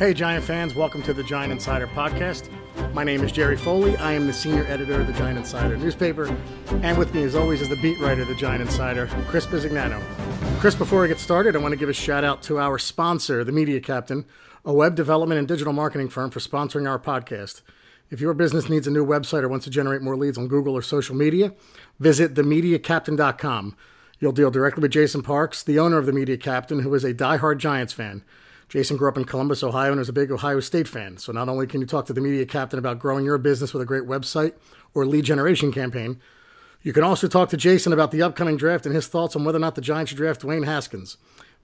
Hey, Giant fans, welcome to the Giant Insider Podcast. My name is Jerry Foley. I am the senior editor of the Giant Insider newspaper. And with me, as always, is the beat writer of the Giant Insider, Chris Bisignano. Chris, before we get started, I want to give a shout out to our sponsor, The Media Captain, a web development and digital marketing firm for sponsoring our podcast. If your business needs a new website or wants to generate more leads on Google or social media, visit themediacaptain.com. You'll deal directly with Jason Parks, the owner of The Media Captain, who is a diehard Giants fan. Jason grew up in Columbus, Ohio, and is a big Ohio State fan. So not only can you talk to the media captain about growing your business with a great website or lead generation campaign, you can also talk to Jason about the upcoming draft and his thoughts on whether or not the Giants should draft Dwayne Haskins.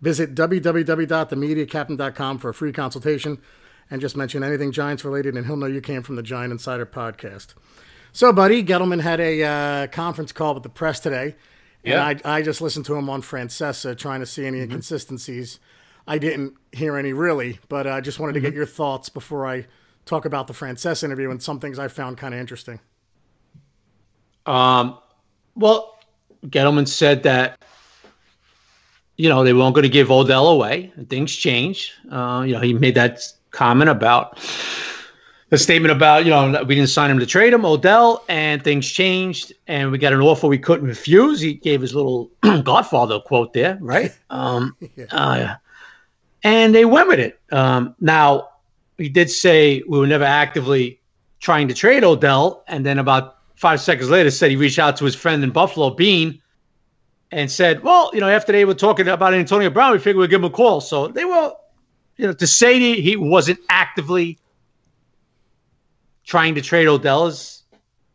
Visit www.themediacaptain.com for a free consultation and just mention anything Giants related, and he'll know you came from the Giant Insider podcast. So, buddy, Gettleman had a uh, conference call with the press today, and Yeah. I, I just listened to him on Francesa trying to see any inconsistencies. I didn't hear any really, but I just wanted to get your thoughts before I talk about the Francesa interview and some things I found kind of interesting. Um, well, Gettleman said that you know they weren't going to give Odell away, and things changed. Uh, you know, he made that comment about the statement about you know we didn't sign him to trade him, Odell, and things changed, and we got an offer we couldn't refuse. He gave his little Godfather quote there, right? Um, uh, and they went with it. Um, now he did say we were never actively trying to trade Odell, and then about five seconds later said he reached out to his friend in Buffalo, Beane, and said, "Well, you know, after they were talking about Antonio Brown, we figured we'd give him a call." So they were, you know, to say he, he wasn't actively trying to trade Odell is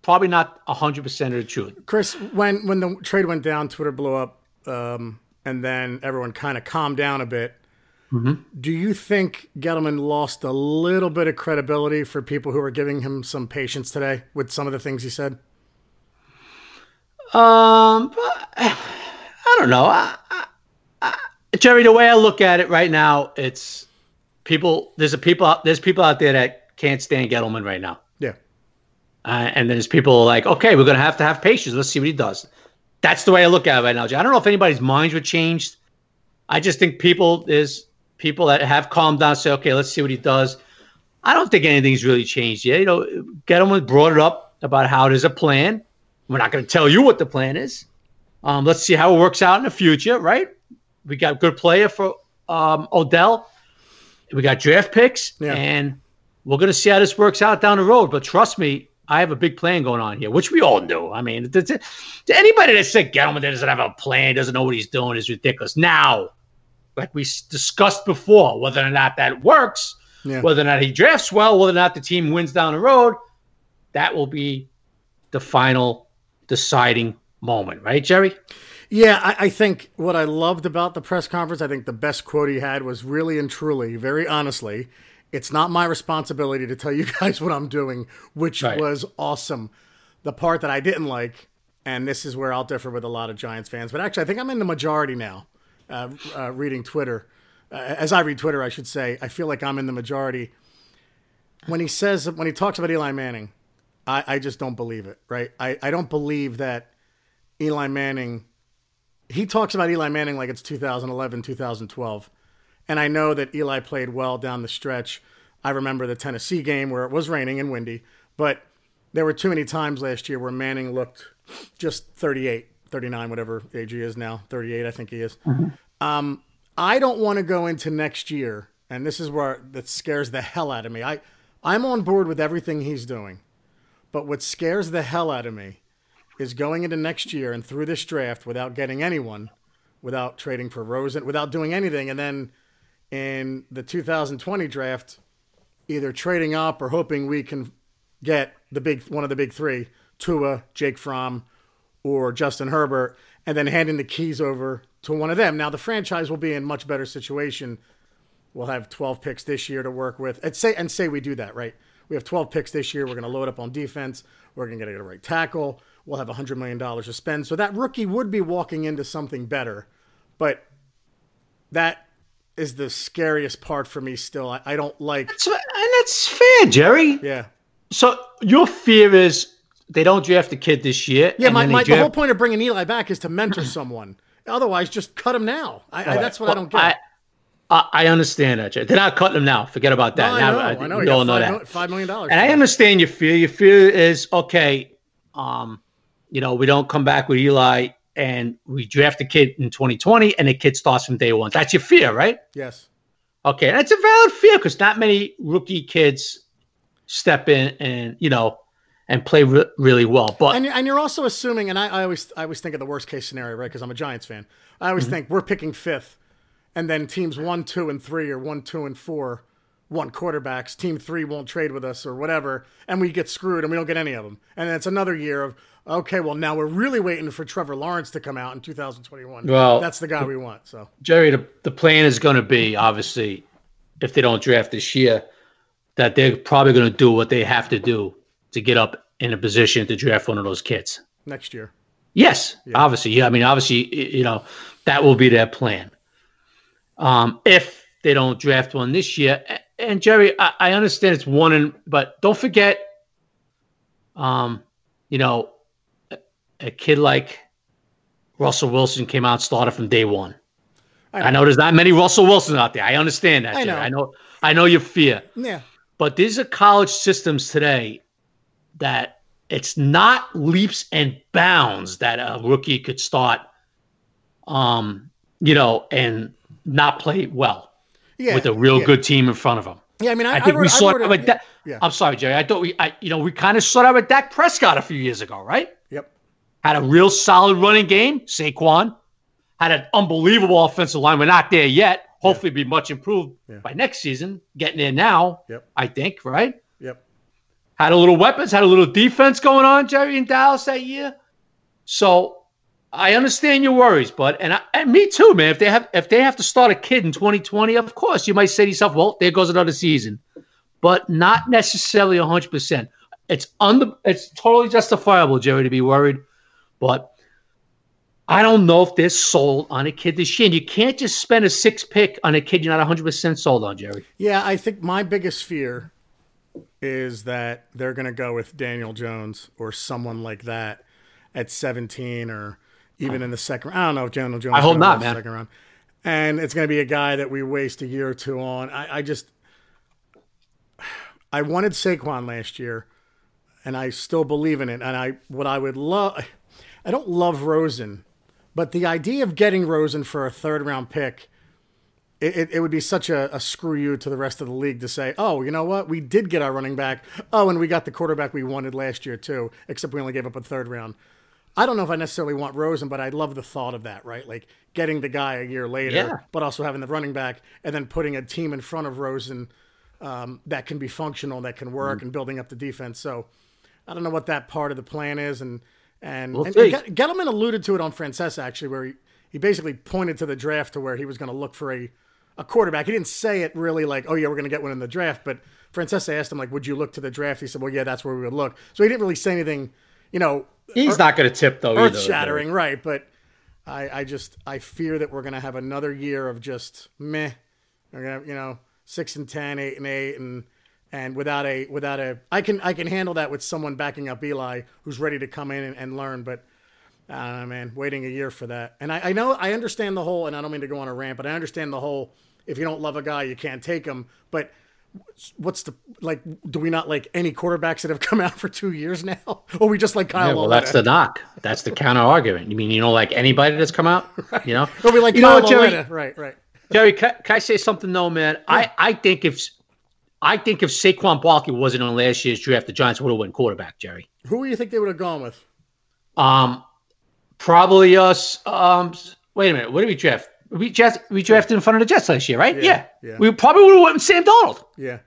probably not hundred percent of the truth. Chris, when when the trade went down, Twitter blew up, um, and then everyone kind of calmed down a bit. Do you think Gettleman lost a little bit of credibility for people who are giving him some patience today with some of the things he said? Um, I don't know. I, I, I, Jerry, the way I look at it right now, it's people. There's a people. out- There's people out there that can't stand Gettleman right now, Yeah, uh, and there's people like, okay, we're gonna have to have patience. Let's see what he does. That's the way I look at it right now. Jerry. I don't know if anybody's minds were changed. I just think people there's people that have calmed down. Say, okay, let's see what he does. I don't think anything's really changed yet. You know, Gettleman brought it up about how there's a plan. We're not going to tell you what the plan is. Um, let's see how it works out in the future, right? We got a good player for um, Odell. We got draft picks, Yeah. and we're going to see how this works out down the road. But trust me, I have a big plan going on here, which we all do. I mean, th- th- anybody that said Gettleman doesn't have a plan, doesn't know what he's doing, is ridiculous. Now, like we discussed before, whether or not that works, yeah. whether or not he drafts well, whether or not the team wins down the road, that will be the final deciding moment, right, Jerry? Yeah, I, I think what I loved about the press conference, I think the best quote he had was really and truly, very honestly, it's not my responsibility to tell you guys what I'm doing, which Right. was awesome. The part that I didn't like, and this is where I'll differ with a lot of Giants fans, but actually, I think I'm in the majority now, uh, uh, reading Twitter. Uh, as I read Twitter, I should say, I feel like I'm in the majority. When he says, when he talks about Eli Manning, I, I just don't believe it, right? I, I don't believe that Eli Manning he talks about Eli Manning like it's 2011, 2012. And I know that Eli played well down the stretch. I remember the Tennessee game where it was raining and windy, but there were too many times last year where Manning looked just 38, 39, whatever age he is now. 38, I think he is. Um, I don't want to go into next year, and this is where that scares the hell out of me. I, I'm on board with everything he's doing, but what scares the hell out of me is going into next year and through this draft without getting anyone, without trading for Rosen, without doing anything, and then in the 2020 draft, either trading up or hoping we can get the big one of the big three, Tua, Jake Fromm, or Justin Herbert, and then handing the keys over to one of them. Now the franchise will be in much better situation. We'll have 12 picks this year to work with. And say and say we do that, right? We have 12 picks this year. We're going to load up on defense. We're going to get a right tackle. We'll have $100 million to spend. So that rookie would be walking into something better. But that is the scariest part for me still. I, I don't like, That's, and that's fair, Jerry. yeah. So your fear is they don't draft the kid this year. Yeah, my, my, the whole point of bringing Eli back is to mentor someone. Otherwise, just cut him now. I, I, that's what I don't get. I, I, understand that. They're not cutting him now. Forget about that. No, I Now, know. I- I know. We all know five that. five million dollars. And I understand your fear. Your fear is okay. Um, you know, we don't come back with Eli, and we draft a kid in 2020, and the kid starts from day one. That's your fear, right? Yes. Okay, that's a valid fear because not many rookie kids step in and you know and play re- really well. But And, and you're also assuming, and I, I always I always think of the worst case scenario, right? Because I'm a Giants fan. I always Mm-hmm. think we're picking fifth, and then teams one, two, and three, or one, two, and four, want quarterbacks. Team three won't trade with us or whatever, and we get screwed, and we don't get any of them. And then it's another year of okay, well now we're really waiting for Trevor Lawrence to come out in 2021. Well- that's the guy we want. So Jerry, the, the plan is going to be obviously if they don't draft this year, that they're probably going to do what they have to do to get up in a position to draft one of those kids. next year, Yes, obviously. Yeah, I mean, obviously, you know, that will be their plan. Um, if they don't draft one this year, and Jerry, I, I understand it's one, and but don't forget, um, you know, a, a kid like Russell Wilson came out and started from day one. I I know, there's not many Russell Wilsons out there. I understand that. I Jerry. know. I know. I know your fear. yeah, But these are college systems today that it's not leaps and bounds that a rookie could start, um, you know, and not play well yeah, with a real yeah. good team in front of him. Yeah, I mean, I, I think wrote, we saw I it with that. yeah. I'm sorry, Jerry. I thought we, I, you know, we kind of saw that with Dak Prescott a few years ago, right? Yep. Had a real solid running game. Saquon had an unbelievable offensive line. We're not there yet. Hopefully, be much improved by next season. Getting there now, Yep. I think, right? Had a little weapons, had a little defense going on, Jerry in Dallas that year. So I understand your worries, but and I, and me too, man. If they have if they have to start a kid in 2020, of course you might say to yourself, "Well, there goes another season," but not necessarily 100. percent It's under it's totally justifiable, Jerry, to be worried, but. I don't know if they're sold on a kid this year. And you can't just spend a six pick on a kid you're not 100% sold on, Jerry. Yeah, I think my biggest fear is that they're going to go with Daniel Jones or someone like that at 17 or even hmm. in the second. round. I don't know if Daniel Jones. I hope not, man. Second round, and it's going to be a guy that we waste a year or two on. I, I just, I wanted Saquon last year, and I still believe in it. And I, what I would love, I don't love Rosen, but the idea of getting Rosen for a third round pick it, it, it would be such a, a screw you to the rest of the league to say, oh, you know what? We did get our running back. Oh, and we got the quarterback we wanted last year, too, except we only gave up a third round. I don't know if I necessarily want Rosen, but I love the thought of that, right? Like getting the guy a year later, Yeah. but also having the running back and then putting a team in front of Rosen um, that can be functional, that can work, and building up the defense. So I don't know what that part of the plan is. And, and, We'll and, and Get- Gettleman alluded to it on Francesa, actually, where he, he basically pointed to the draft to where he was going to look for a, a quarterback. He didn't say it really like, oh, yeah, we're going to get one in the draft. But Francesa asked him, like, would you look to the draft? He said, well, yeah, that's where we would look. So he didn't really say anything, you know, He's not going to tip though. earth either, shattering, right? But I, I just I fear that we're gonna have another year of just meh. We're gonna you know six and ten, eight and eight, and and without a without a I can I can handle that with someone backing up Eli who's ready to come in and, and learn, but. I don't know, man. Waiting a year for that, and I, I know I understand the whole, and I don't mean to go on a rant, but I understand the whole. If you don't love a guy, you can't take him. But what's the like? Do we not like any quarterbacks that have come out for two years now, or we just like Kyle? Yeah, well, that's the knock. That's the counter argument. You mean you don't like anybody that's come out? You know, Or we like you know Kyle what, Jerry? Right, right. Jerry, can, can I say something though, man? I, I think if I think if Saquon Barkley wasn't on last year's draft, the Giants would have won quarterback. Jerry, Who do you think they would have gone with? um, probably us. Um, wait a minute, what did we draft? We just we drafted in front of the Jets last year, right? Yeah, Yeah, yeah. we probably would have went with Sam Darnold. Yeah.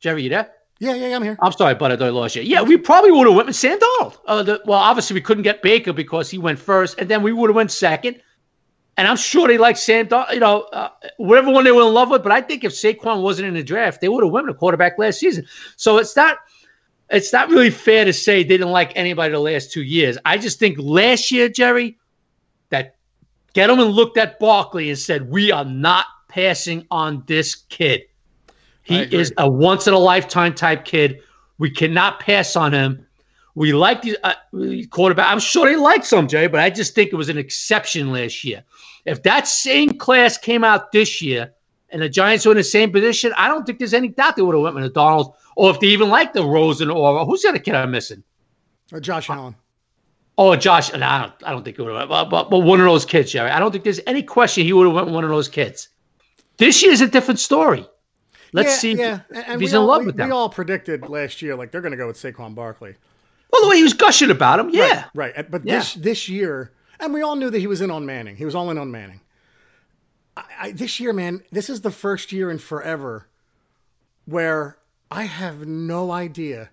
Jerry, you there? Yeah, yeah, I'm here. I'm sorry, but I thought I lost you. Yeah, we probably would have went with Sam Darnold. Uh, the, well, obviously we couldn't get Baker because he went first, and then we would have went second. And I'm sure they like Sam Darnold, you know, uh, whatever one they were in love with. But I think if Saquon wasn't in the draft, they would have won a quarterback last season. So it's not, it's not really fair to say they didn't like anybody the last two years. I just think last year, Jerry, that Gettleman looked at Barkley and said, "We are not passing on this kid." He is a once in a lifetime type kid. We cannot pass on him. We like the uh, quarterback. I'm sure they like some, Jay, but I just think it was an exception last year. If that same class came out this year, and the Giants were in the same position, I don't think there's any doubt they would have went with Darnold, or if they even liked the Rosen or who's the other kid I'm missing? Or Josh Allen. Oh, Josh, and I don't, I don't think it would have. But, but, but one of those kids, Jerry. I don't think there's any question he would have went one of those kids. This year's a different story. Let's yeah, see yeah. if, and he's we in all, love we, with them. We all predicted last year like they're going to go with Saquon Barkley. well, the way he was gushing about him, yeah. Right. right. But Yeah. this this year, and we all knew that he was in on Manning. He was all in on Manning. I, I, this year, man, this is the first year in forever where I have no idea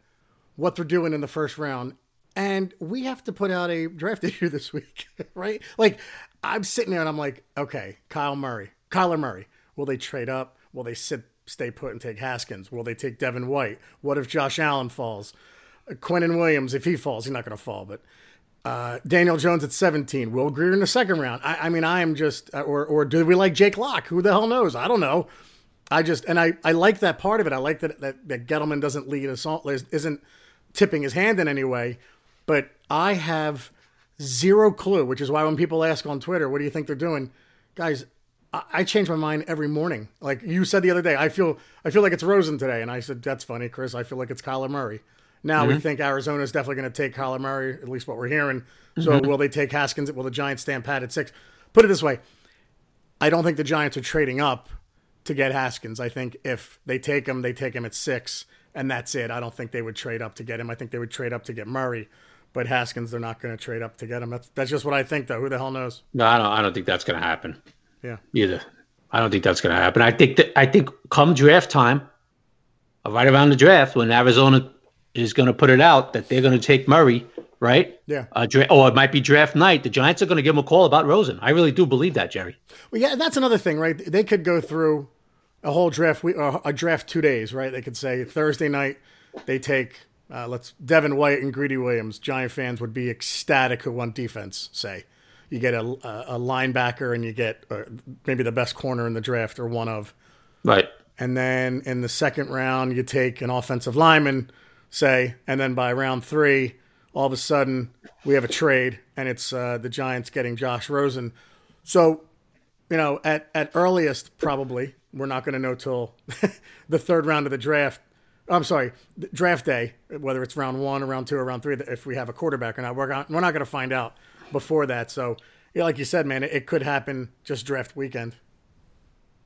what they're doing in the first round. And we have to put out a draft issue this week, right? Like, I'm sitting there and I'm like, okay, Kyle Murray, Kyler Murray, will they trade up? Will they sit, stay put and take Haskins? Will they take Devin White? What if Josh Allen falls? Quinnen Williams, if he falls, he's not going to fall, but uh, Daniel Jones at 17, Will Grier in the second round. I, I mean, I am just, uh, or, or do we like Jake Locke? Who the hell knows? I don't know. I just, and I, I like that part of it. I like that, that, that Gettleman doesn't lead us on, isn't tipping his hand in any way, but I have zero clue, which is why when people ask on Twitter, what do you think they're doing? Guys, I, I change my mind every morning. Like you said the other day, I feel, I feel like it's Rosen today. And I said, that's funny, Chris. I feel like it's Kyler Murray. Now we mm-hmm. think Arizona is definitely going to take Kyler Murray, at least what we're hearing. So mm-hmm. will they take Haskins? Will the Giants stand pat at six? Put it this way: I don't think the Giants are trading up to get Haskins. I think if they take him, they take him at six, and that's it. I don't think they would trade up to get him. I think they would trade up to get Murray, but Haskins, they're not going to trade up to get him. That's that's just what I think, though. Who the hell knows? No, I don't. I don't think that's going to happen. Yeah. Either. I don't think that's going to happen. I think that I think come draft time, uh, right around the draft, when Arizona is going to put it out that they're going to take Murray, right? Yeah. Uh, dra- or it might be draft night. The Giants are going to give him a call about Rosen. I really do believe that, Jerry. Well, yeah, that's another thing, right? They could go through a whole draft week, or a draft two days, right? They could say Thursday night they take uh, let's Devin White and Greedy Williams. Giant fans would be ecstatic who want defense. Say you get a, a, a linebacker and you get uh, maybe the best corner in the draft or one of, Right. and then in the second round you take an offensive lineman, say, and then by round three, all of a sudden we have a trade and it's uh, the Giants getting Josh Rosen. So you know, at, at earliest, probably, we're not going to know till the third round of the draft. I'm sorry, draft day, whether it's round one or round two or round three, if we have a quarterback or not. We're, not, we're not going to find out before that. So, yeah, like you said, man, it, it could happen just draft weekend.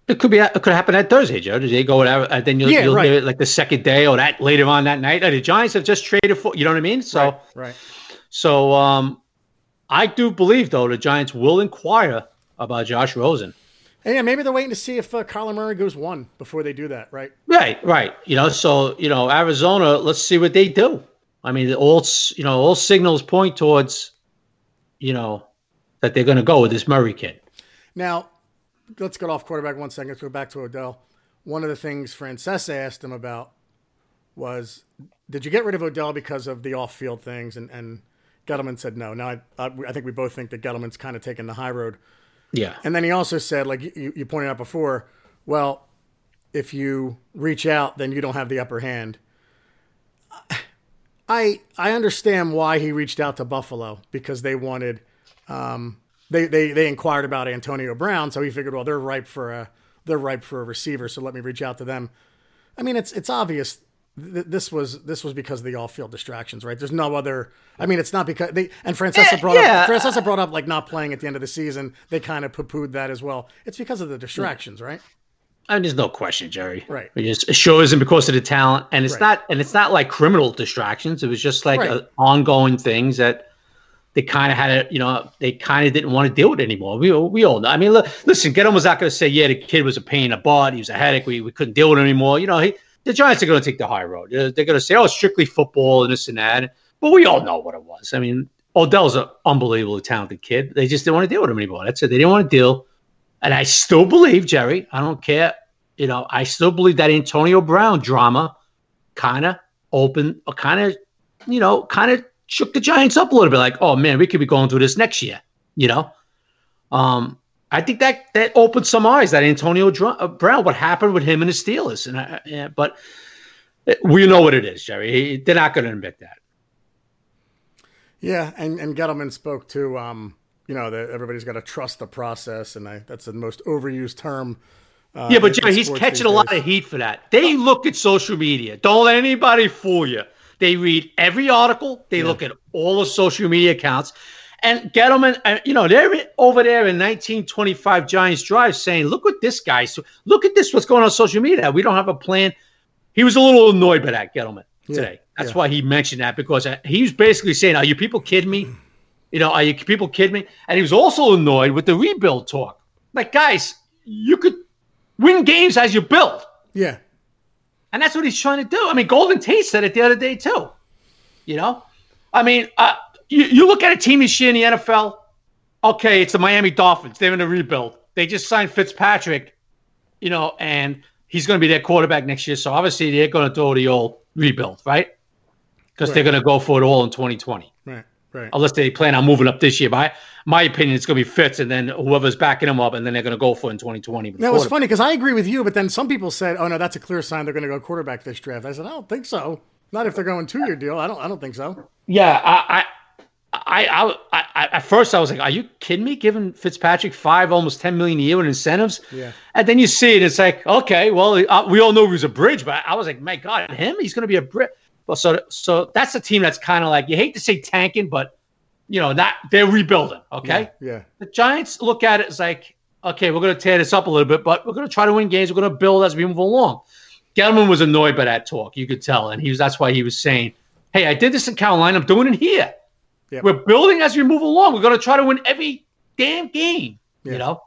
It could be. It could happen that Thursday, Joe. Did they go whatever? And then you'll, Yeah, you'll right. hear it like the second day or that later on that night. The Giants have just traded for. You know what I mean? So, right, right. so um, I do believe though the Giants will inquire about Josh Rosen. And yeah, maybe they're waiting to see if uh, Kyler Murray goes one before they do that, right? Right, right. You know, so you know, Arizona. Let's see what they do. I mean, all you know, all signals point towards, you know, that they're going to go with this Murray kid. Now, let's get off quarterback one second. Let's go back to Odell. One of the things Francesa asked him about was, did you get rid of Odell because of the off-field things? And, and Gettleman said no. Now, I, I, I think we both think that Gettleman's kind of taken the high road. Yeah, And then he also said, like you, you pointed out before, well, if you reach out, then you don't have the upper hand. I I understand why he reached out to Buffalo because they wanted, um, they, they they inquired about Antonio Brown, so he figured, well, they're ripe for a they're ripe for a receiver, so let me reach out to them. I mean, it's it's obvious th- this was this was because of the off-field distractions, right? There's no other. I mean, it's not because they and Francesa Eh, brought yeah. up Francesa brought up like not playing at the end of the season. They kind of poo-pooed that as well. It's because of the distractions, right? I mean, there's no question, Jerry. Right. It just shows him because of the talent, and it's Right. not and it's not like criminal distractions. It was just like Right. ongoing things that they kind of had to, you know, they kind of didn't want to deal with anymore. We we all know. I mean, look, listen, Gettleman was not going to say, yeah, the kid was a pain in the butt. He was a headache. We, we couldn't deal with him anymore. You know, he, the Giants are going to take the high road. They're, they're going to say, oh, strictly football and this and that. But we all know what it was. I mean, Odell's an unbelievably talented kid. They just didn't want to deal with him anymore. That's it. They didn't want to deal. And I still believe, Jerry, I don't care. You know, I still believe that Antonio Brown drama kind of opened, kind of, you know, kind of shook the Giants up a little bit. Like, oh man, we could be going through this next year. You know, um, I think that that opened some eyes. That Antonio Dr- uh, Brown, what happened with him and the Steelers, and I, yeah, but we know what it is, Jerry. They're not going to admit that. Yeah, and and Gettleman spoke to um, you know, that everybody's got to trust the process, and I, that's the most overused term Uh, yeah, but Jerry, he's catching a lot of heat for that. They look at social media. Don't let anybody fool you. They read every article. They look at all the social media accounts. And Gettleman, you know, they're over there in 1925 Giants Drive saying, look what this guy, so look at this, what's going on social media. We don't have a plan. He was a little annoyed by that, Gettleman, today. That's yeah. why he mentioned that because uh, he was basically saying, are you people kidding me? You know, are you people kidding me? And he was also annoyed with the rebuild talk. Like, guys, you could win games as you build. Yeah, And that's what he's trying to do. I mean, Golden Tate said it the other day, too. You know? I mean, uh, you, you look at a team this year in the NFL, okay, it's the Miami Dolphins. They're in a rebuild. They just signed Fitzpatrick, you know, and he's going to be their quarterback next year. So obviously they're going to throw the old rebuild, right? Because they're going to go for it all in 2020 right, right. unless they plan on moving up this year. My my opinion, it's going to be Fitz, and then whoever's backing him up, and then they're going to go for it in 2020. with the was funny because I agree with you, but then some people said, "Oh no, that's a clear sign they're going to go quarterback this draft." I said, "I don't think so. Not if they're going two year deal. I don't. I don't think so." Yeah, I, I, I, I, at first I was like, "Are you kidding me?" Giving Fitzpatrick five, almost ten million a year in incentives. Yeah. And then you see it, it's like, okay, well, uh, we all know he was a bridge, but I was like, my God, him, he's going to be a bridge. Well, so, so that's a team that's kind of like you hate to say tanking, but you know, not they're rebuilding. Okay. Yeah. The Giants look at it as like, okay, we're going to tear this up a little bit, but we're going to try to win games. We're going to build as we move along. Gettleman was annoyed by that talk. You could tell, and he was. That's why he was saying, "Hey, I did this in Carolina. I'm doing it here. Yep. We're building as we move along. We're going to try to win every damn game." Yeah. You know.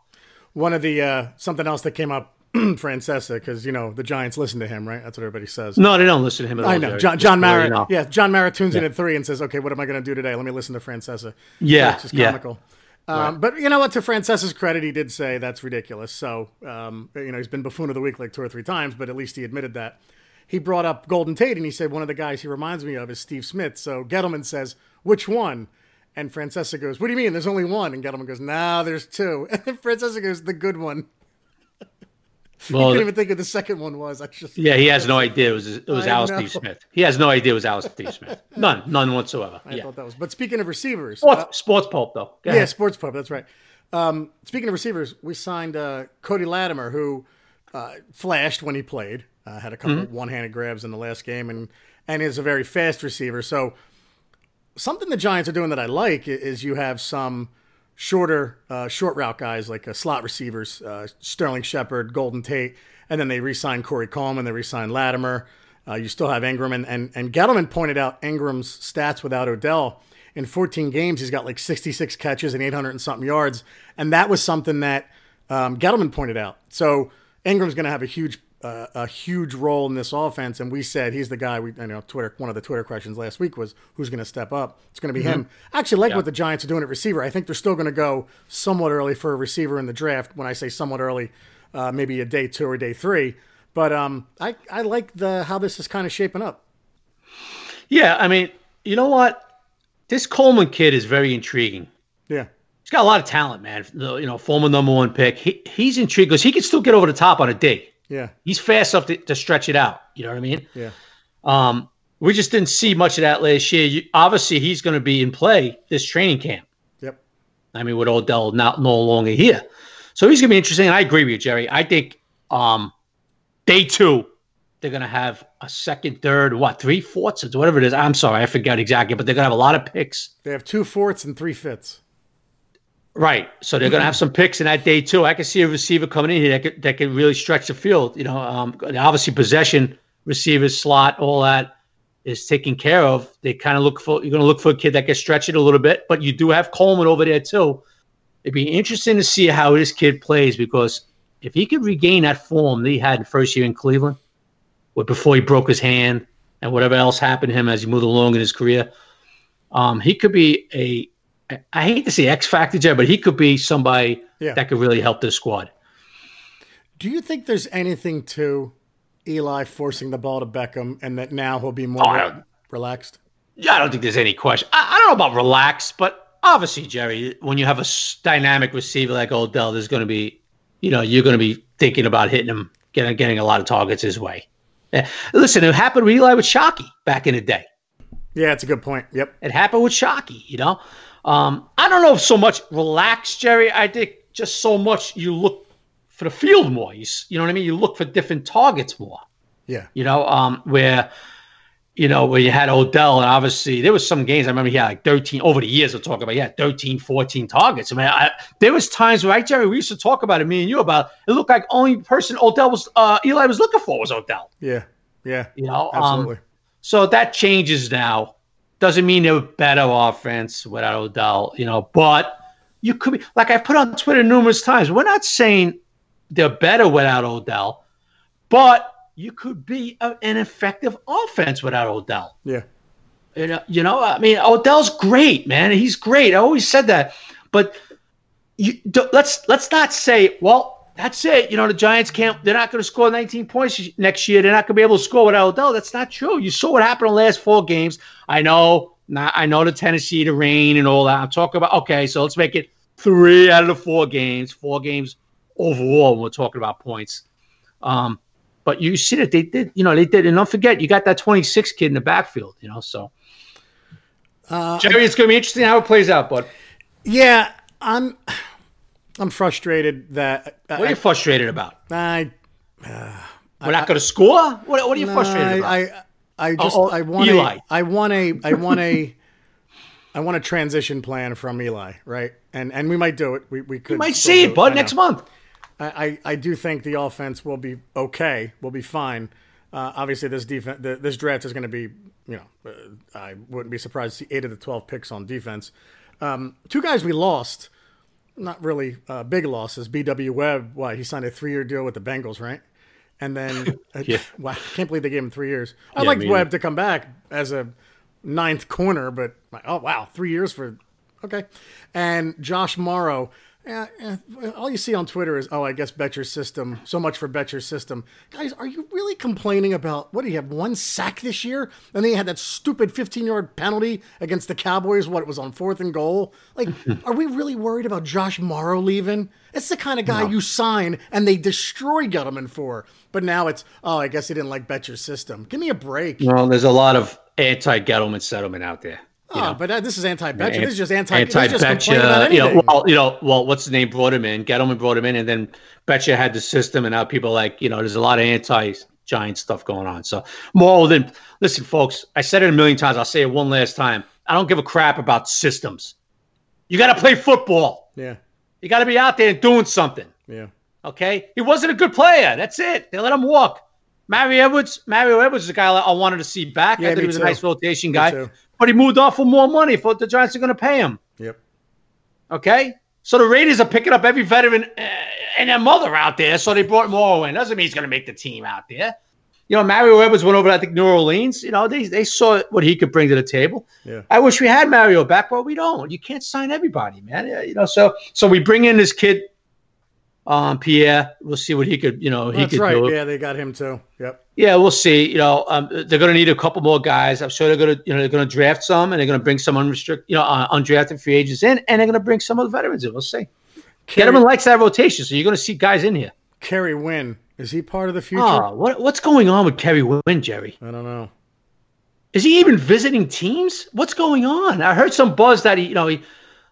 One of the uh, something else that came up, Francesa, because you know the Giants listen to him, right? That's what everybody says. No, they don't listen to him at all. I know. John, John Just let Mara. know. Yeah, John Mara tunes in at three and says, "Okay, what am I going to do today? Let me listen to Francesa." Yeah, which is yeah. comical. Um, But you know what? To Francesa's credit, he did say that's ridiculous. So um, you know he's been buffoon of the week like two or three times, but at least he admitted that. He brought up Golden Tate and he said one of the guys he reminds me of is Steve Smith. So Gettleman says, "Which one?" And Francesa goes, "What do you mean? There's only one." And Gettleman goes, "No, there's two. And then Francesa goes, "The good one." I Well, couldn't even think of the second one was. I just yeah, he has no idea it was it was I Al know. Steve Smith. He has no idea it was Al Steve Smith. None, none whatsoever. I yeah. thought that was. But speaking of receivers, Sports, uh, sports pulp though. Go yeah, ahead. sports pulp. That's right. Um, speaking of receivers, we signed uh, Cody Latimer, who uh, flashed when he played. Uh, had a couple Mm-hmm. one-handed grabs in the last game, and and is a very fast receiver. So something the Giants are doing that I like is you have some shorter uh, short route guys like uh, slot receivers, uh, Sterling Shepard, Golden Tate, and then they re-signed Corey Coleman, they re-signed Latimer. Uh, you still have Ingram, and, and and Gettleman pointed out Ingram's stats without Odell. In 14 games, he's got like 66 catches and 800 and something yards, and that was something that um, Gettleman pointed out. So Ingram's going to have a huge uh, a huge role in this offense, and we said he's the guy. We I know Twitter. One of the Twitter questions last week was who's going to step up. It's going to be him. I actually like what the Giants are doing at receiver. I think they're still going to go somewhat early for a receiver in the draft. When I say somewhat early, uh, maybe a day two or day three. But um, I I like the how this is kind of shaping up. Yeah, I mean, you know what? This Coleman kid is very intriguing. Yeah, He's got a lot of talent, man. The- You know, former number one pick. He, he's intrigued because he can still get over the top on a dig. Yeah, He's fast enough to, to stretch it out. You know what I mean? yeah, Um, we just didn't see much of that last year. You, obviously, he's going to be in play this training camp. yep, I mean, with Odell not no longer here, so he's going to be interesting. And I agree with you, Jerry. I think um, day two they're going to have a second, third, what, three fourths, or whatever it is. I'm sorry, I forgot exactly, but they're going to have a lot of picks. They have two fourths and three fifths. Right. So they're going to have some picks in that day too. I can see a receiver coming in here that could, that could really stretch the field. You know, um, obviously possession, receivers, slot, all that is taken care of. They kind of look for you're going to look for a kid that can stretch it a little bit, but you do have Coleman over there too. It'd be interesting to see how this kid plays because if he could regain that form that he had in first year in Cleveland, or before he broke his hand and whatever else happened to him as he moved along in his career, um, he could be a I hate to say X factor, Jay, but he could be somebody Yeah. that could really help this squad. Do you think there's anything to Eli forcing the ball to Beckham, and that now he'll be more Oh, I re- don't- relaxed? Yeah, I don't think there's any question. I, I don't know about relaxed, but obviously, Jerry, when you have a dynamic receiver like Odell, there's going to be, you know, you're going to be thinking about hitting him, getting getting a lot of targets his way. Eh, Listen, it happened with Eli with Shockey back in the day. Yeah, it's a good point. Yep. It happened with Shockey, you know. Um, I don't know if so much relaxed, Jerry. I think just so much you look for the field more. You, you know what I mean? You look for different targets more. Yeah. You know, um, where you know, where you had Odell, and obviously there was some games I remember he had like 13 over the years. We're talking about, yeah, 13, 14 targets. I mean, I, there was times, right, Jerry? We used to talk about it, me and you, about it looked like only person Odell was, uh, Eli was looking for was Odell. Yeah, yeah, you know, absolutely. Um, so that changes now. Doesn't mean they're better offense without Odell, you know, but you could be like I put on Twitter numerous times. We're not saying they're better without Odell, but you could be a, an effective offense without Odell. Yeah. You know, you know, I mean, Odell's great, man. He's great. I always said that, but you let's let's not say, well, that's it. You know, the Giants can't. They're not going to score 19 points next year. They're not going to be able to score without Odell. That's not true. You saw what happened in the last four games. I know. Not, I know the Tennessee, the rain, and all that. I'm talking about. Okay, so let's make it three out of the four games. Four games overall. When we're talking about points. Um, but you see that they did, you know, they did, and don't forget, you got that 26 kid in the backfield, you know. So, uh, Jerry, it's going to be interesting how it plays out, bud. yeah, I'm, I'm frustrated that. What are you frustrated about? I, uh, we're not going to score. What, what are you frustrated about? I, I just, oh, I want Eli. A, I want a, I want a. I want a transition plan from Eli, right? And and we might do it. We we could. You might see it, bud, next month. I, I do think the offense will be okay, will be fine. Uh, obviously, this defense, this draft is going to be, you know, uh, I wouldn't be surprised to see eight of the twelve picks on defense. Um, two guys we lost, not really uh, big losses. B.W. Webb, why he signed a three-year deal with the Bengals, right? And then, uh, yeah. wow, I can't believe they gave him three years. I'd yeah, like Webb to come back as a ninth corner, but oh wow, three years for okay. And Josh Uh, uh, yeah, all you see on Twitter is, oh, I guess Bettcher's system. So much for Bettcher's system. Guys, are you really complaining about what do you have one sack this year? And then you had that stupid 15 yard penalty against the Cowboys. What it was on fourth and goal. Like, are we really worried about Josh Mauro leaving? It's the kind of guy no. you sign and they destroy Gettleman for. But now it's, oh, I guess he didn't like Bettcher's system. Give me a break. Well, there's a lot of anti Gettleman settlement out there. Oh, know? but uh, this is anti-Bettcher. This is just anti. Anti-Bettcher. You know, well, you know, well, what's the name brought him in? Gettleman brought him in, and then Bettcher had the system, and now people like, you know, there's a lot of anti-Giant stuff going on. So more than listen, folks. I said it a million times. I'll say it one last time. I don't give a crap about systems. You got to play football. Yeah. You got to be out there doing something. Yeah. Okay. He wasn't a good player. That's it. They let him walk. Mario Edwards. Mario Edwards is a guy I wanted to see back. Yeah, I thought he was too. a nice rotation guy but he moved off for more money for the Giants are going to pay him. Yep. Okay. So the Raiders are picking up every veteran uh, and their mother out there. So they brought Mauro in. Doesn't mean he's going to make the team out there. You know, Mario Edwards went over, I think, New Orleans. You know, they, they saw what he could bring to the table. Yeah. I wish we had Mario back, but we don't. You can't sign everybody, man. You know, so so we bring in this kid um, Pierre. We'll see what he could, you know, he That's could right. do. Yeah, they got him too. Yep. Yeah, we'll see. You know, um, they're going to need a couple more guys. I'm sure they're going to, you know, they're going to draft some, and they're going to bring some unrestricted, you know, uh, undrafted free agents in, and they're going to bring some of the veterans in. We'll see. Kerry, Gettleman likes that rotation, so you're going to see guys in here. Kerry Wynn is he part of the future? Oh, what, what's going on with Kerry Wynn, Jerry? I don't know. Is he even visiting teams? What's going on? I heard some buzz that he, you know, he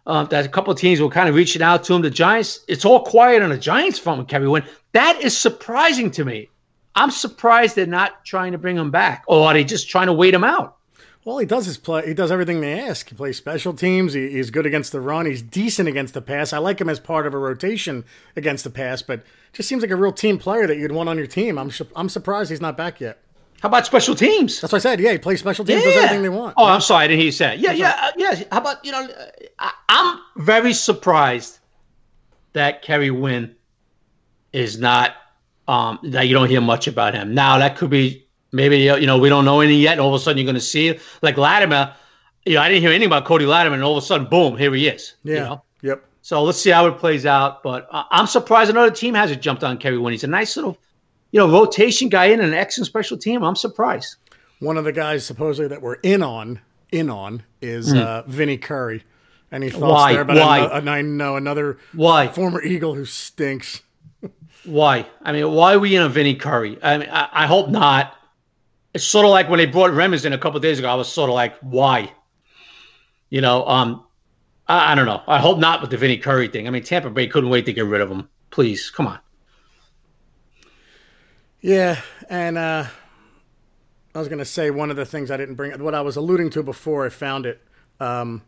uh, that a couple of teams were kind of reaching out to him. The Giants, it's all quiet on the Giants front with Kevin Wynn. That is surprising to me. I'm surprised they're not trying to bring him back, or are they just trying to wait him out? Well, he does his play. He does everything they ask. He plays special teams. He, he's good against the run. He's decent against the pass. I like him as part of a rotation against the pass, but just seems like a real team player that you'd want on your team. I'm I'm surprised he's not back yet. How about special teams? That's what I said. Yeah, he plays special teams. Yeah. Does everything they want. Oh, I'm sorry. I didn't hear you say. It. Yeah, That's yeah, right. uh, yeah. How about you know? I, am very surprised that Kerry Wynn is not. Um, that you don't hear much about him. Now that could be maybe you know we don't know any yet, and all of a sudden you're going to see it. like Latimer. You know, I didn't hear anything about Cody Latimer, and all of a sudden, boom, here he is. Yeah. You know? Yep. So let's see how it plays out. But uh, I'm surprised another team hasn't jumped on Kerry Wynn. He's a nice little you know, rotation guy in an excellent special team. I'm surprised. One of the guys supposedly that we're in on, in on, is mm. uh, Vinny Curry. Any thoughts Why? there? But Why? I know, I know another Why? former Eagle who stinks. Why? I mean, why are we in a Vinny Curry? I mean, I, I hope not. It's sort of like when they brought Remmers in a couple days ago. I was sort of like, why? You know, um, I, I, don't know. I hope not with the Vinny Curry thing. I mean, Tampa Bay couldn't wait to get rid of him. Please, come on. Yeah, and uh, I was going to say one of the things I didn't bring, what I was alluding to before I found it. Um,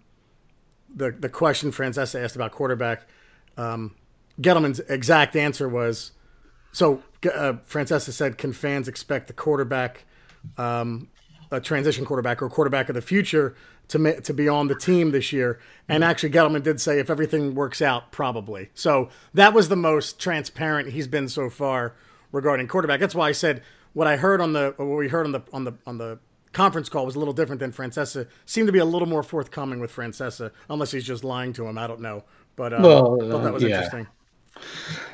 the the question Francesa asked about quarterback. Um, Gettleman's exact answer was, so uh, Francesa said, "Can fans expect the quarterback, um, a transition quarterback or quarterback of the future, to ma- to be on the team this year?" And actually, Gettleman did say, "If everything works out, probably." So that was the most transparent he's been so far regarding quarterback. That's why I said what I heard on the what we heard on the on the on the conference call was a little different than Francesa. Seemed to be a little more forthcoming with Francesa, unless he's just lying to him. I don't know, but well, uh, thought that was yeah. interesting.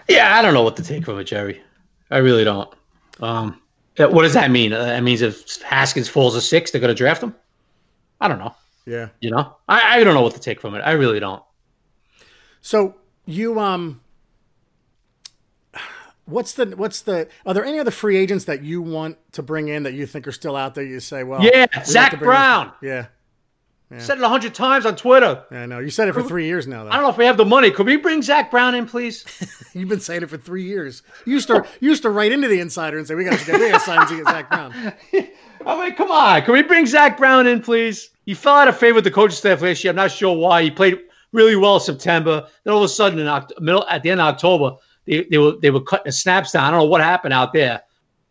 Yeah, I don't know what to take from it, Jerry. I really don't. Um, what does that mean? Uh, that means if Haskins falls a six, they're going to draft him. I don't know. Yeah, you know, I, I don't know what to take from it. I really don't. So you um What's the what's the are there any other free agents that you want to bring in that you think are still out there? You say, well, yeah, Zach Brown. Yeah. yeah. Said it a hundred times on Twitter. Yeah, I know. You said it for three years now. Though. I don't know if we have the money. Could we bring Zach Brown in, please? You've been saying it for three years. You used to you used to write into the insider and say we got to get we got to sign to get Zach Brown. I mean, come on. Can we bring Zach Brown in, please? He fell out of favor with the coaching staff last year. I'm not sure why. He played really well in September. Then all of a sudden, in October, middle at the end of October, they, they were they were cutting the snaps down. I don't know what happened out there,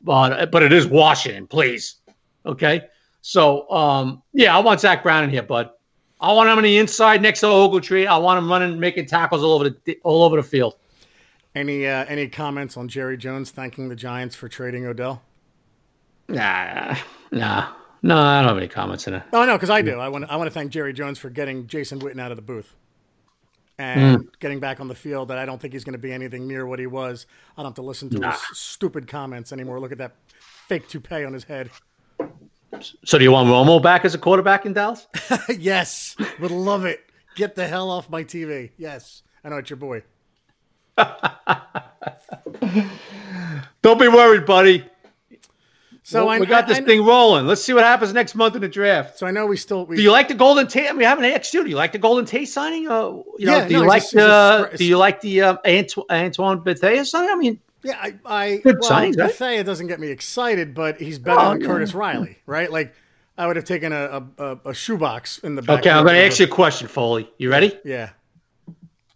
but but it is Washington, please. Okay, so um, yeah, I want Zach Brown in here, bud. I want him on the inside next to Ogletree. I want him running, making tackles all over the all over the field. Any uh, any comments on Jerry Jones thanking the Giants for trading Odell? Nah, nah, no. I don't have any comments in it. Oh no, because I do. I want I want to thank Jerry Jones for getting Jason Witten out of the booth and mm. getting back on the field that I don't think he's going to be anything near what he was. I don't have to listen to nah. his stupid comments anymore. Look at that fake toupee on his head. So do you want Romo back as a quarterback in Dallas? yes, would love it. Get the hell off my TV. Yes, I know it's your boy. Don't be worried, buddy. So well, I, we got this I, thing rolling. Let's see what happens next month in the draft. So I know we still. We, do you like the Golden Tate? We haven't asked you. Do you like the Golden Tate signing? Uh, you know, yeah, do you no, like the? A, do you like the Anto- Antoine Bethea signing? I mean, yeah, I, I good well, signings, right? Bethea doesn't get me excited, but he's better oh, than Curtis Riley, right? Like I would have taken a a, a shoebox in the back. Okay, I'm going to ask you a question, Foley. You ready? Yeah.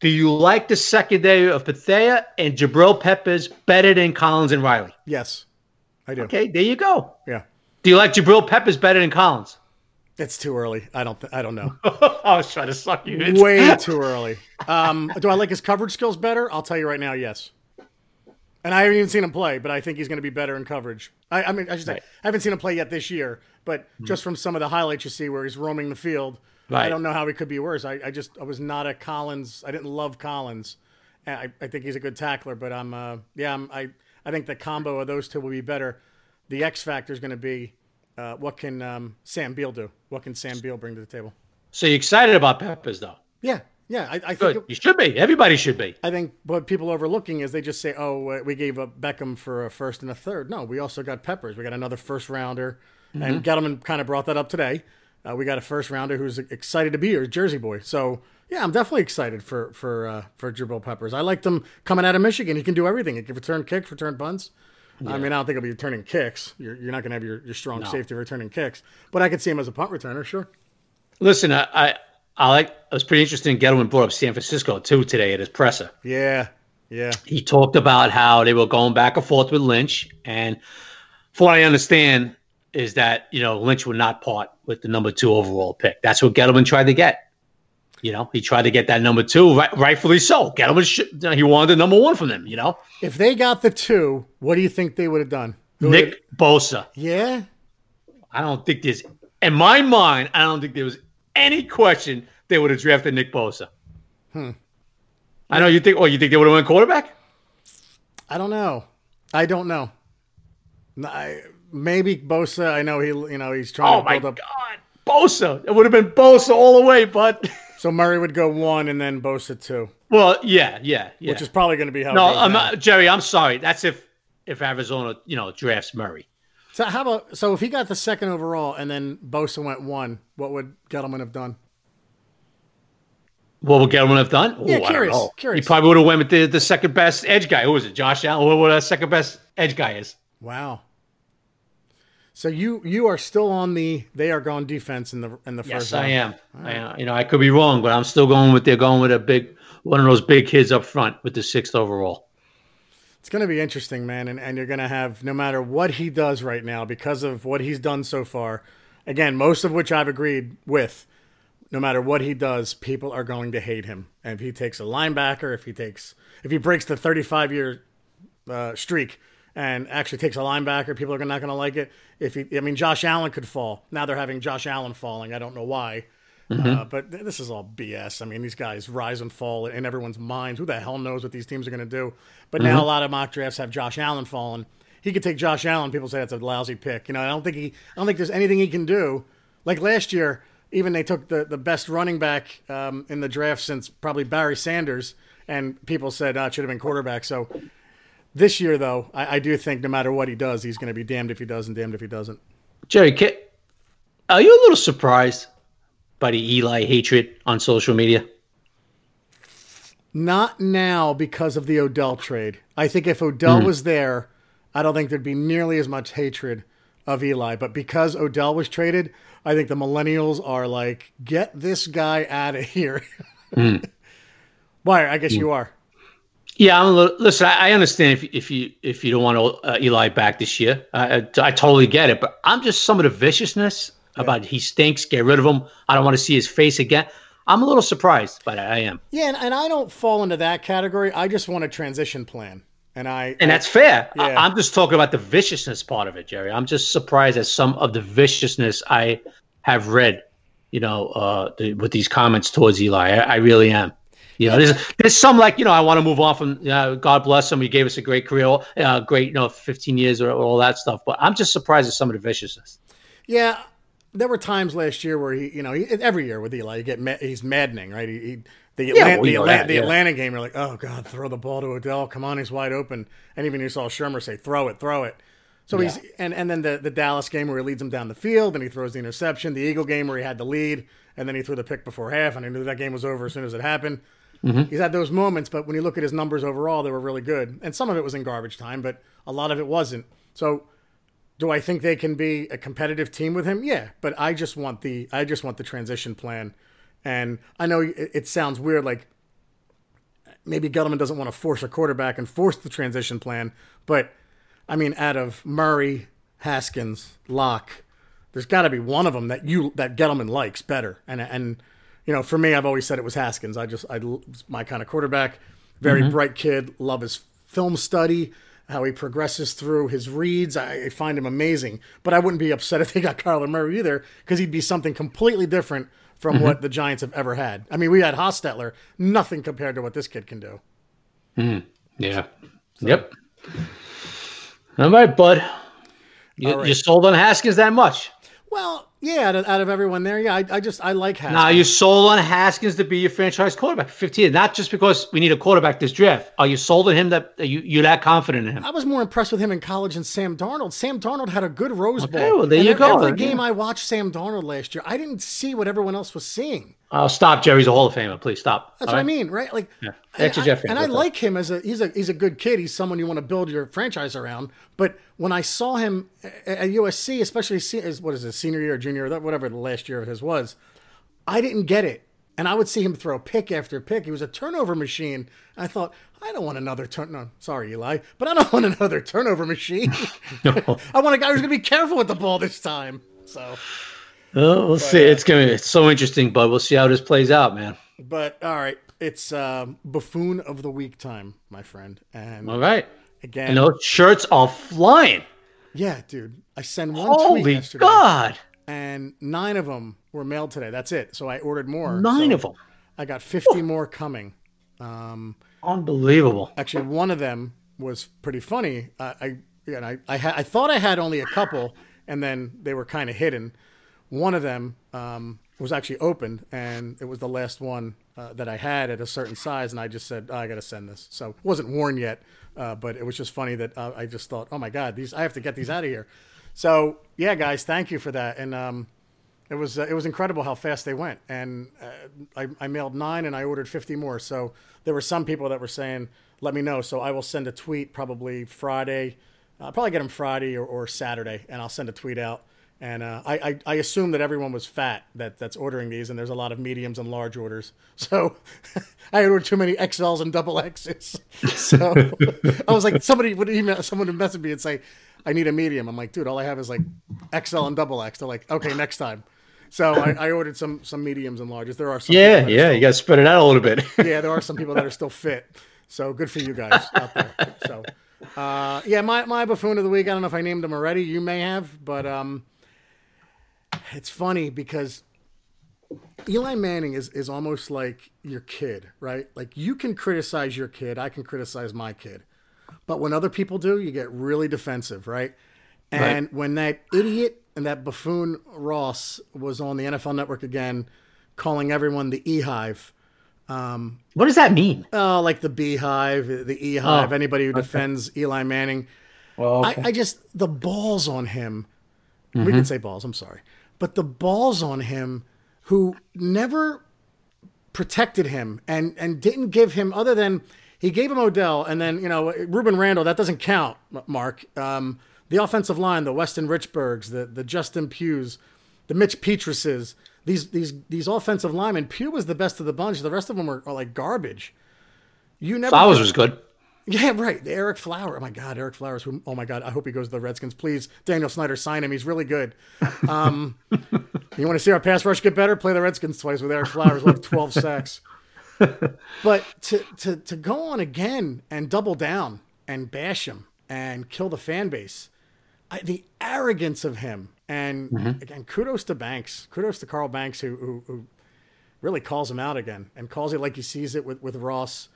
Do you like the secondary of Bethea and Jabril Peppers better than Collins and Riley? Yes, I do. Okay, there you go. Yeah. Do you like Jabril Peppers better than Collins? It's too early. I don't. Th- I don't know. I was trying to suck you. in. Way too early. Um, do I like his coverage skills better? I'll tell you right now, yes. And I haven't even seen him play, but I think he's going to be better in coverage. I, I mean, I should say, right. I haven't seen him play yet this year, but mm-hmm. just from some of the highlights you see where he's roaming the field, right. I don't know how he could be worse. I, I, just, I was not a Collins. I didn't love Collins. I, I think he's a good tackler, but I'm, uh, yeah, I'm, I, I think the combo of those two will be better. The X factor is going to be uh, what can um, Sam Beal do? What can Sam Beal bring to the table? So you excited about Peppers, though? Yeah, yeah. I, I think it, you should be. Everybody should be. I think what people are overlooking is they just say, "Oh, we gave up Beckham for a first and a third. No, we also got Peppers. We got another first rounder, mm-hmm. and Gettleman kind of brought that up today. Uh, we got a first rounder who's excited to be here, Jersey boy. So yeah, I'm definitely excited for for uh, for Jabril Peppers. I liked him coming out of Michigan. He can do everything. He can return kicks, return punts. Yeah. I mean, I don't think he'll be returning kicks. You're, you're not going to have your, your strong no. safety returning kicks, but I could see him as a punt returner, sure. Listen, I, I, I like. It was pretty interesting. Gettleman brought up San Francisco too today at his presser. Yeah, yeah. He talked about how they were going back and forth with Lynch, and from what I understand, is that you know Lynch would not part with the number two overall pick. That's what Gettleman tried to get. You know, he tried to get that number two, right, rightfully so. Get him. he wanted the number one from them. You know, if they got the two, what do you think they would have done? Nick Bosa. Yeah, I don't think there's in my mind. I don't think there was any question they would have drafted Nick Bosa. Hmm. I know you think. Oh, you think they would have went quarterback? I don't know. I don't know. I, maybe Bosa. I know he. You know he's trying oh to build up. God, Bosa. It would have been Bosa all the way, but. So Murray would go one and then Bosa two. Well, yeah, yeah, yeah. Which is probably going to be how. No, I'm not, Jerry. I'm sorry. That's if if Arizona, you know, drafts Murray. So how about so if he got the second overall and then Bosa went one, what would Gettleman have done? What would Gettleman have done? Yeah, Ooh, curious, curious. He probably would have went with the, the second best edge guy. Who was it? Josh Allen. What, what a second best edge guy is? Wow. So you you are still on the they are gone defense in the in the Yes, first. I round. am. I am. You know, I could be wrong, but I'm still going with they're going with a big one of those big kids up front with the sixth overall. It's going to be interesting, man, and and you're going to have no matter what he does right now because of what he's done so far. Again, most of which I've agreed with. No matter what he does, people are going to hate him. And if he takes a linebacker, if he takes if he breaks the 35 year uh, streak and actually takes a linebacker, people are not going to like it. If he, I mean, Josh Allen could fall. Now they're having Josh Allen falling. I don't know why. Uh, but th- this is all BS. I mean, these guys rise and fall in everyone's minds. Who the hell knows what these teams are going to do? But now a lot of mock drafts have Josh Allen falling. He could take Josh Allen. People say that's a lousy pick. You know, I don't think he. I don't think there's anything he can do. Like last year, even they took the the best running back um, in the draft since probably Barry Sanders, and people said oh, it should have been quarterback. So this year, though, I, I do think no matter what he does, he's going to be damned if he does and damned if he doesn't. Jerry, ca- are you a little surprised by the Eli hatred on social media? Not now because of the Odell trade. I think if Odell mm. was there, I don't think there'd be nearly as much hatred of Eli. But because Odell was traded, I think the millennials are like, get this guy out of here. Mm. Why? I guess you mm. are. Yeah, I'm a little, listen. I, understand if if you if you don't want uh, Eli back this year, I, I, I totally get it. But I'm just some of the viciousness about he stinks. Get rid of him. I don't want to see his face again. I'm a little surprised, but I am, Yeah, and, and I don't fall into that category. I just want a transition plan. And I and that's fair. Yeah. I, I'm just talking about the viciousness part of it, Jerry. I'm just surprised at some of the viciousness I have read. You know, uh, the, with these comments towards Eli, I, I really am. You know, there's there's some like you know I want to move on from. Uh, God bless him. He gave us a great career, uh, great you know 15 years or, all that stuff. But I'm just surprised at some of the viciousness. Yeah, there were times last year where he, you know, he, every year with Eli, you get ma- he's maddening, right? He, he the Atlanta, well, the, that, the yeah. Atlanta game, you're like, oh god, throw the ball to Odell. Come on, he's wide open. And even you saw Shurmur say, throw it, throw it. So he's and and then the the Dallas game where he leads him down the field and he throws the interception. The Eagle game where he had the lead and then he threw the pick before half and I knew that game was over as soon as it happened. Mm-hmm. He's had those moments, but when you look at his numbers overall, they were really good. And some of it was in garbage time, but a lot of it wasn't. So do I think they can be a competitive team with him? Yeah, but I just want the I just want the transition plan. And I know it, it sounds weird, like maybe Gettleman doesn't want to force a quarterback and force the transition plan, but I mean, out of Murray, Haskins, Lock, there's got to be one of them that you that Gettleman likes better. And and you know, for me, I've always said it was Haskins. I just I my kind of quarterback, very mm-hmm. bright kid, love his film study, how he progresses through his reads. I, I find him amazing. But I wouldn't be upset if they got Kyler Murray either, because he'd be something completely different from mm-hmm. what the Giants have ever had. I mean, we had Hostetler, nothing compared to what this kid can do. Mm-hmm. Yeah. Yep. All right, bud. You, All right. you sold on Haskins that much. Well, yeah, out of, out of everyone there, yeah, I, I just I like Haskins. Now you sold on Haskins to be your franchise quarterback, 15. Not just because we need a quarterback this draft. Are you sold on him that you you're that confident in him? I was more impressed with him in college than Sam Darnold. Sam Darnold had a good Rose Bowl. Okay, well, there And you ev- go. Every Yeah. game I watched Sam Darnold last year, I didn't see what everyone else was seeing. Oh, stop. Jerry's a Hall of Famer. Please stop. That's All what I mean, right? Like, Yeah. and, Extra I, Jeff and I like him as a he's a he's a good kid. He's someone you want to build your franchise around. But when I saw him at at USC, especially as what is it, senior year, or junior, year, whatever the last year of his was, I didn't get it. And I would see him throw pick after pick. He was a turnover machine. I thought, I don't want another turn. No, sorry, Eli, but I don't want another turnover machine. I want a guy who's going to be careful with the ball this time. So, Well, we'll see. It's gonna. It's so interesting, bud. We'll see how this plays out, man. but all right, it's um, buffoon of the week time, my friend. And All right. again, And those shirts are flying. yeah, dude, I sent one tweet Holy yesterday, God! and nine of them were mailed today. That's it. So I ordered more. Nine So of them. I got fifty more coming. Um, Unbelievable. actually one of them was pretty funny. Uh, I yeah, and I I, ha- I thought I had only a couple, and then they were kind of hidden. One of them um, was actually opened, and it was the last one uh, that I had at a certain size, and I just said oh, I got to send this. So it wasn't worn yet, uh, but it was just funny that uh, I just thought, oh my god, these I have to get these out of here. So yeah, guys, thank you for that, and um, it was uh, it was incredible how fast they went, and uh, I, I mailed nine and I ordered fifty more. So there were some people that were saying, "Let me know." So I will send a tweet probably Friday I'll probably get them Friday or, or Saturday, and I'll send a tweet out. And uh, I, I, I assume that everyone was fat that, that's ordering these, and there's a lot of mediums and large orders. So I ordered too many XLs and double X's. So I was like, somebody would email, someone would message me and say, I need a medium. I'm like, dude, all I have is like XL and double X. They're like, okay, next time. So I, I ordered some some mediums and larges. There are some. Yeah, yeah, you got to spread it out a little bit. yeah, there are some people that are still fit. So good for you guys out there. So, uh, yeah, my my buffoon of the week. I don't know if I named him already. You may have, but um, it's funny because Eli Manning is is almost like your kid, right? Like you can criticize your kid, I can criticize my kid, but when other people do, you get really defensive, right? And right. when that idiot and that buffoon Ross was on the NFL Network again, calling everyone the E Hive. Um, what does that mean? Oh, like the beehive, the E Hive. Oh, anybody who okay. defends Eli Manning. Well, okay. I, I, just the balls on him. Mm-hmm. We can say balls. I'm sorry, but the balls on him, who never protected him and and didn't give him other than he gave him Odell and then you know Rueben Randle. That doesn't count, Marc. Um, the offensive line, the Weston Richburgs, the the Justin Pughs, the Mitch Petruses, these these these offensive linemen. Pugh was the best of the bunch. The rest of them are, are like garbage. You never Flowers was good. Yeah, right. The Ereck Flower. Oh my God, Ereck Flowers. Who, oh my God, I hope he goes to the Redskins. Please, Daniel Snyder, sign him. He's really good. Um, you want to see our pass rush get better? Play the Redskins twice with Ereck Flowers. Like twelve sacks. but to to to go on again and double down and bash him and kill the fan base I, the arrogance of him. And mm-hmm. again, kudos to Banks. Kudos to Carl Banks, who, who, who, really calls him out again and calls it like he sees it with, with Ross.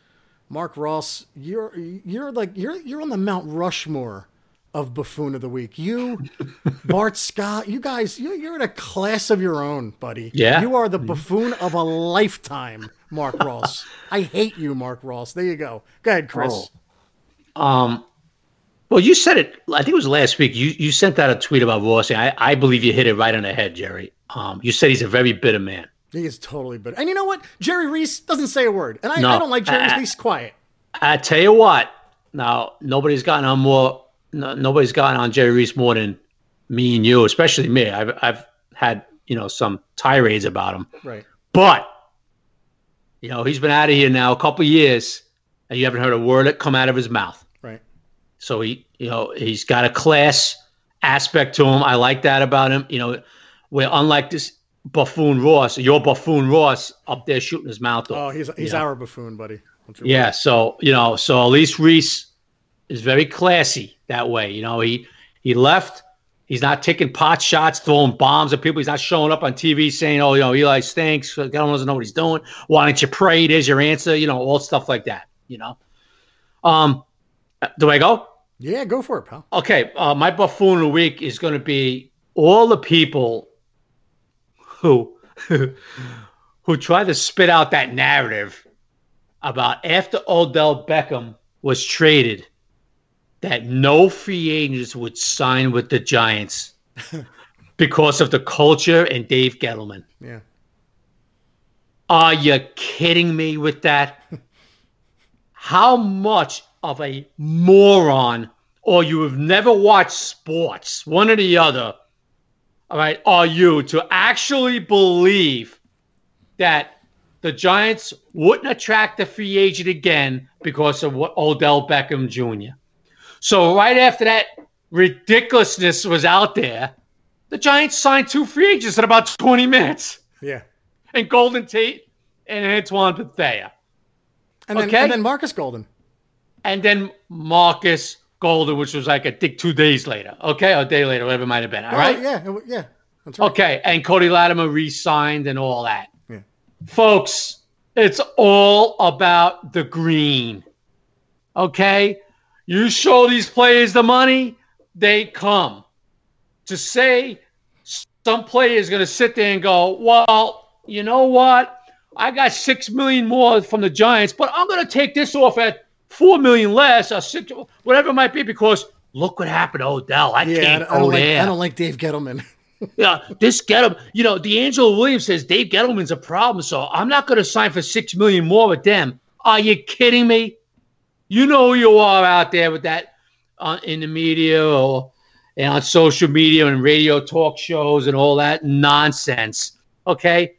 Marc Ross, you're you're like you're you're on the Mount Rushmore of buffoon of the week. You, Bart Scott, you guys, you, you're in a class of your own, buddy. Yeah, you are the buffoon of a lifetime, Marc Ross. I hate you, Marc Ross. There you go. Go ahead, Chris. Oh. Um, well, you said it. I think it was last week. You you sent out a tweet about Rossi. I, I believe you hit it right on the head, Jerry. Um, you said he's a very bitter man. He is totally bitter. And you know what? Jerry Reese doesn't say a word, and I, no, I don't like Jerry Reese. Quiet. I tell you what. Now nobody's gotten on more. No, nobody's gotten on Jerry Reese more than me and you, especially me. I've I've had you know some tirades about him. Right. But you know he's been out of here now a couple years, and you haven't heard a word that come out of his mouth. Right. So he, you know, he's got a class aspect to him. I like that about him. You know, where unlike this buffoon Ross, your buffoon Ross up there shooting his mouth off. Oh, he's he's our buffoon, buddy. Yeah. So you know, so at least Reese is very classy that way. You know, he he left. He's not taking pot shots, throwing bombs at people. He's not showing up on TV saying, "Oh, you know, Eli stinks. God doesn't know what he's doing. Why don't you pray? There's your answer." You know, all stuff like that. You know. Um, do I go? Yeah, go for it, pal. Okay, uh, my buffoon of the week is going to be all the people who who try to spit out that narrative about after Odell Beckham was traded that no free agents would sign with the Giants because of the culture and Dave Gettleman. Yeah. Are you kidding me with that? How much of a moron or you have never watched sports, one or the other, all right, are you to actually believe that the Giants wouldn't attract a free agent again because of what Odell Beckham Jr. So right after that ridiculousness was out there, the Giants signed two free agents in about 20 minutes. Yeah. And Golden Tate and Antoine Bethea. And then, okay? and then Marcus Golden and then Marcus Golden, which was like I think two days later, okay, or a day later, whatever it might have been. All right, yeah, yeah, right. Okay, and Cody Latimer re-signed and all that. Yeah. Folks, it's all about the green. Okay, you show these players the money, they come. To say some player is going to sit there and go, well, you know what? I got six million more from the Giants, but I'm going to take this off at four million less, or six, whatever it might be, because look what happened to Odell. I yeah, can't I, don't like, I don't like Dave Gettleman. yeah, this Gettleman, you know, DeAngelo Williams says Dave Gettleman's a problem, so I'm not going to sign for six million more with them. Are you kidding me? You know who you are out there with that on, in the media or and on social media and radio talk shows and all that nonsense. Okay,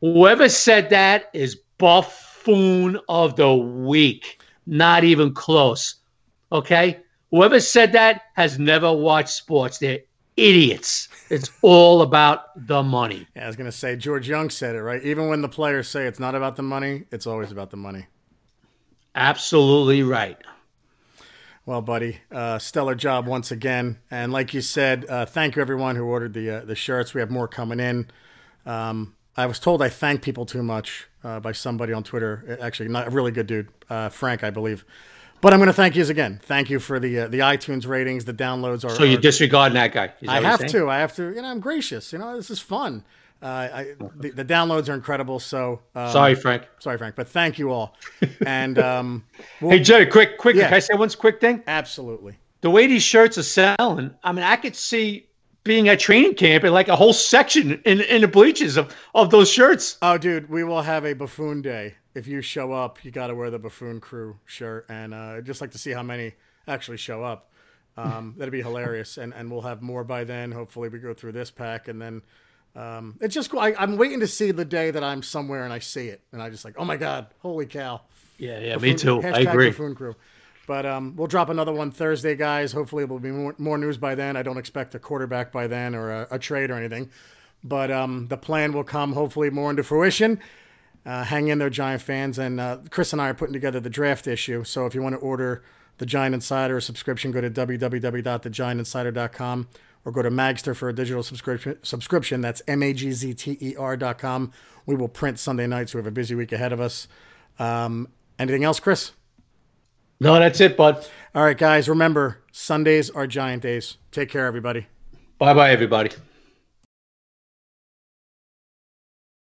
whoever said that is buffoon of the week. Not even close. Okay, whoever said that has never watched sports. They're idiots. It's all about the money. Yeah, I was gonna say George Young said it right. Even when the players say it's not about the money, it's always about the money. Absolutely right. Well, buddy, uh, stellar job once again. And like you said, uh, thank you everyone who ordered the uh, the shirts. We have more coming in. Um, I was told I thank people too much uh, by somebody on Twitter. Actually, not a really good dude, uh, Frank, I believe. But I'm going to thank you again. Thank you for the uh, the iTunes ratings, the downloads. Are so you are, disregard that guy? I have to. I have to. You know, I'm gracious. You know, this is fun. Uh, I, the, the, downloads are incredible. So um, sorry, Frank. Sorry, Frank. But thank you all. And um, we'll, hey, Jerry, quick, quick. Yeah. Can I say one quick thing? Absolutely. The way these shirts are selling, I mean, I could see being at training camp and like a whole section in, in the bleachers of, of those shirts. Oh, dude, we will have a buffoon day if you show up, you got to wear the buffoon crew shirt, and uh, I'd just like to see how many actually show up. Um, that'd be hilarious, and and we'll have more by then. Hopefully, we go through this pack, and then um, it's just I, I'm waiting to see the day that I'm somewhere and I see it, and I just like, oh my god, holy cow! Yeah, yeah, buffoon, me too. I agree. Buffoon crew. But um, we'll drop another one Thursday, guys. Hopefully, it will be more, more news by then. I don't expect a quarterback by then or a, a trade or anything. But um, the plan will come hopefully more into fruition. Uh, hang in there, Giant fans. And uh, Chris and I are putting together the draft issue. So if you want to order the Giant Insider subscription, go to www.thegiantinsider.com or go to Magzter for a digital subscription. Subscription that's m a g z t e r.com. We will print Sunday nights. So we have a busy week ahead of us. Um, anything else, Chris? No, that's it, bud. All right, guys. Remember, Sundays are Giant days. Take care, everybody. Bye, bye, everybody.